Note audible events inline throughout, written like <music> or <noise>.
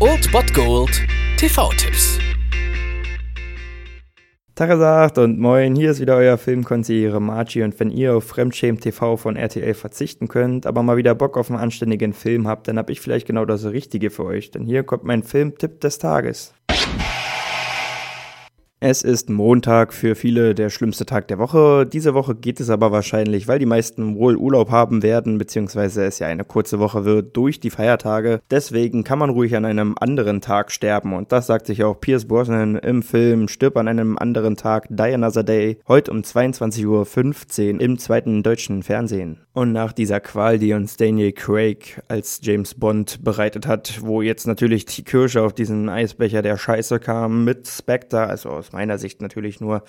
Old Bot Gold TV-Tipps. Tagesacht und moin, hier ist wieder euer Filmkonsigliere Margie und wenn ihr auf Fremdschämen TV von RTL verzichten könnt, aber mal wieder Bock auf einen anständigen Film habt, dann hab ich vielleicht genau das Richtige für euch, denn hier kommt mein Filmtipp des Tages. Es ist Montag, für viele der schlimmste Tag der Woche. Diese Woche geht es aber wahrscheinlich, weil die meisten wohl Urlaub haben werden, beziehungsweise es ja eine kurze Woche wird durch die Feiertage. Deswegen kann man ruhig an einem anderen Tag sterben und das sagt sich auch Pierce Brosnan im Film Stirb an einem anderen Tag, Die Another Day, heute um 22.15 Uhr im zweiten deutschen Fernsehen. Und nach dieser Qual, die uns Daniel Craig als James Bond bereitet hat, wo jetzt natürlich die Kirsche auf diesen Eisbecher der Scheiße kam mit Spectre, also aus meiner Sicht natürlich nur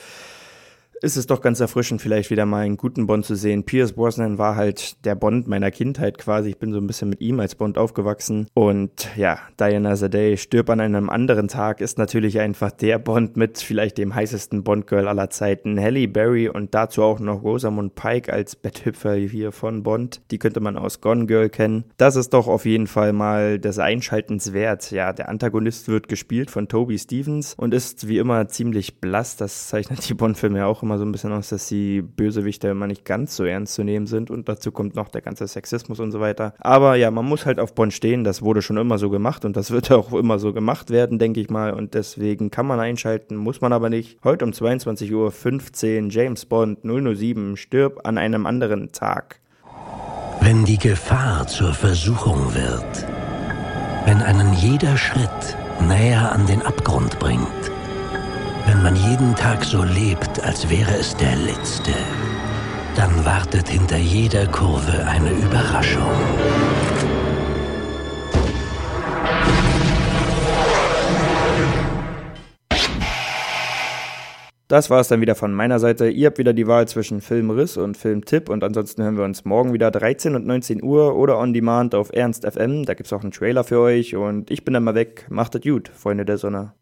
ist es doch ganz erfrischend, vielleicht wieder mal einen guten Bond zu sehen. Pierce Brosnan war halt der Bond meiner Kindheit quasi. Ich bin so ein bisschen mit ihm als Bond aufgewachsen. Und ja, Diana Zaday stirbt an einem anderen Tag, ist natürlich einfach der Bond mit vielleicht dem heißesten Bond-Girl aller Zeiten. Halle Berry und dazu auch noch Rosamund Pike als Betthüpfer hier von Bond. Die könnte man aus Gone Girl kennen. Das ist doch auf jeden Fall mal des Einschaltens wert. Ja, der Antagonist wird gespielt von Toby Stevens und ist wie immer ziemlich blass. Das zeichnet die Bond-Filme ja auch immer so ein bisschen aus, dass die Bösewichte immer nicht ganz so ernst zu nehmen sind und dazu kommt noch der ganze Sexismus und so weiter. Aber ja, man muss halt auf Bonn stehen, das wurde schon immer so gemacht und das wird <laughs> auch immer so gemacht werden, denke ich mal und deswegen kann man einschalten, muss man aber nicht. Heute um 22.15 Uhr James Bond 007 stirbt an einem anderen Tag. Wenn die Gefahr zur Versuchung wird, wenn einen jeder Schritt näher an den Abgrund man jeden Tag so lebt, als wäre es der letzte, dann wartet hinter jeder Kurve eine Überraschung. Das war es dann wieder von meiner Seite. Ihr habt wieder die Wahl zwischen Filmriss und Filmtipp und ansonsten hören wir uns morgen wieder 13 und 19 Uhr oder on demand auf Ernst FM. Da gibt es auch einen Trailer für euch und ich bin dann mal weg. Macht es gut, Freunde der Sonne.